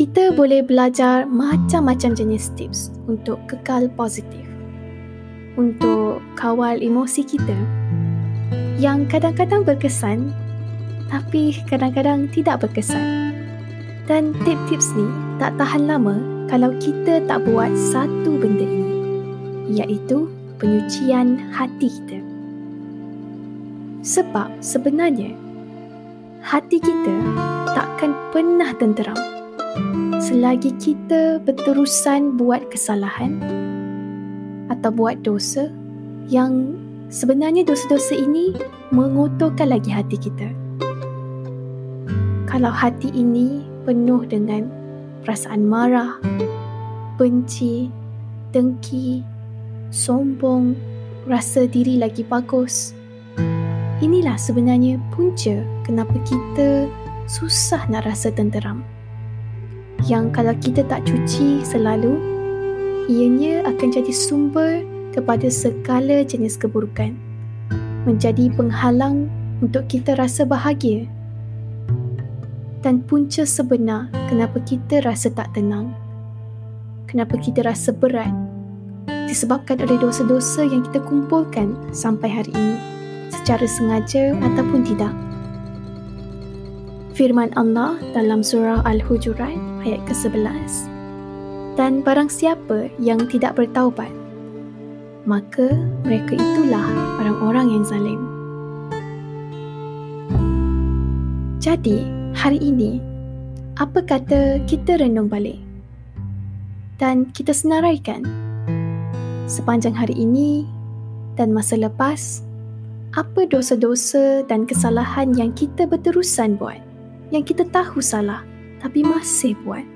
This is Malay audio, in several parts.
kita boleh belajar macam-macam jenis tips untuk kekal positif. Untuk kawal emosi kita yang kadang-kadang berkesan tapi kadang-kadang tidak berkesan. Dan tips-tips ni tak tahan lama kalau kita tak buat satu benda ini iaitu penyucian hati kita. Sebab sebenarnya hati kita takkan pernah tenteram selagi kita berterusan buat kesalahan atau buat dosa yang sebenarnya dosa-dosa ini mengotorkan lagi hati kita. Kalau hati ini penuh dengan perasaan marah, benci, dengki, sombong, rasa diri lagi bagus. Inilah sebenarnya punca kenapa kita susah nak rasa tenteram. Yang kalau kita tak cuci selalu, ianya akan jadi sumber kepada segala jenis keburukan. Menjadi penghalang untuk kita rasa bahagia. Dan punca sebenar kenapa kita rasa tak tenang. Kenapa kita rasa berat disebabkan oleh dosa-dosa yang kita kumpulkan sampai hari ini secara sengaja ataupun tidak firman Allah dalam surah Al-Hujurat ayat ke-11. Dan barang siapa yang tidak bertaubat, maka mereka itulah orang-orang yang zalim. Jadi, hari ini, apa kata kita renung balik? Dan kita senaraikan sepanjang hari ini dan masa lepas, apa dosa-dosa dan kesalahan yang kita berterusan buat? Yang kita tahu salah tapi masih buat.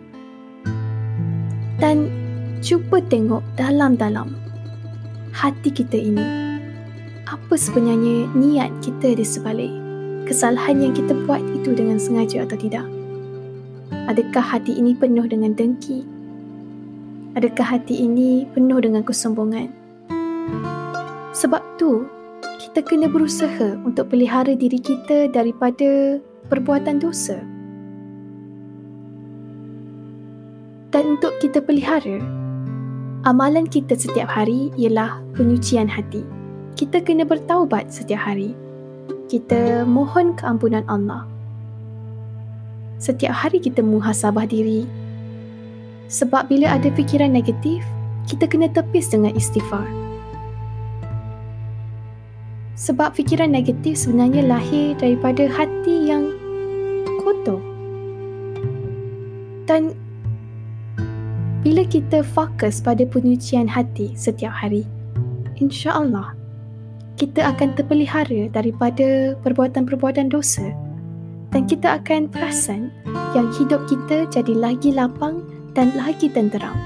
Dan cuba tengok dalam-dalam hati kita ini. Apa sebenarnya niat kita di sebalik kesalahan yang kita buat itu dengan sengaja atau tidak? Adakah hati ini penuh dengan dengki? Adakah hati ini penuh dengan kesombongan? Sebab tu, kita kena berusaha untuk pelihara diri kita daripada perbuatan dosa. Dan untuk kita pelihara, amalan kita setiap hari ialah penyucian hati. Kita kena bertaubat setiap hari. Kita mohon keampunan Allah. Setiap hari kita muhasabah diri. Sebab bila ada fikiran negatif, kita kena tepis dengan istighfar. Sebab fikiran negatif sebenarnya lahir daripada hati yang Dan bila kita fokus pada penyucian hati setiap hari, insya-Allah kita akan terpelihara daripada perbuatan-perbuatan dosa dan kita akan perasan yang hidup kita jadi lagi lapang dan lagi tenteram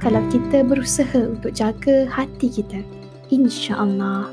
kalau kita berusaha untuk jaga hati kita insya-Allah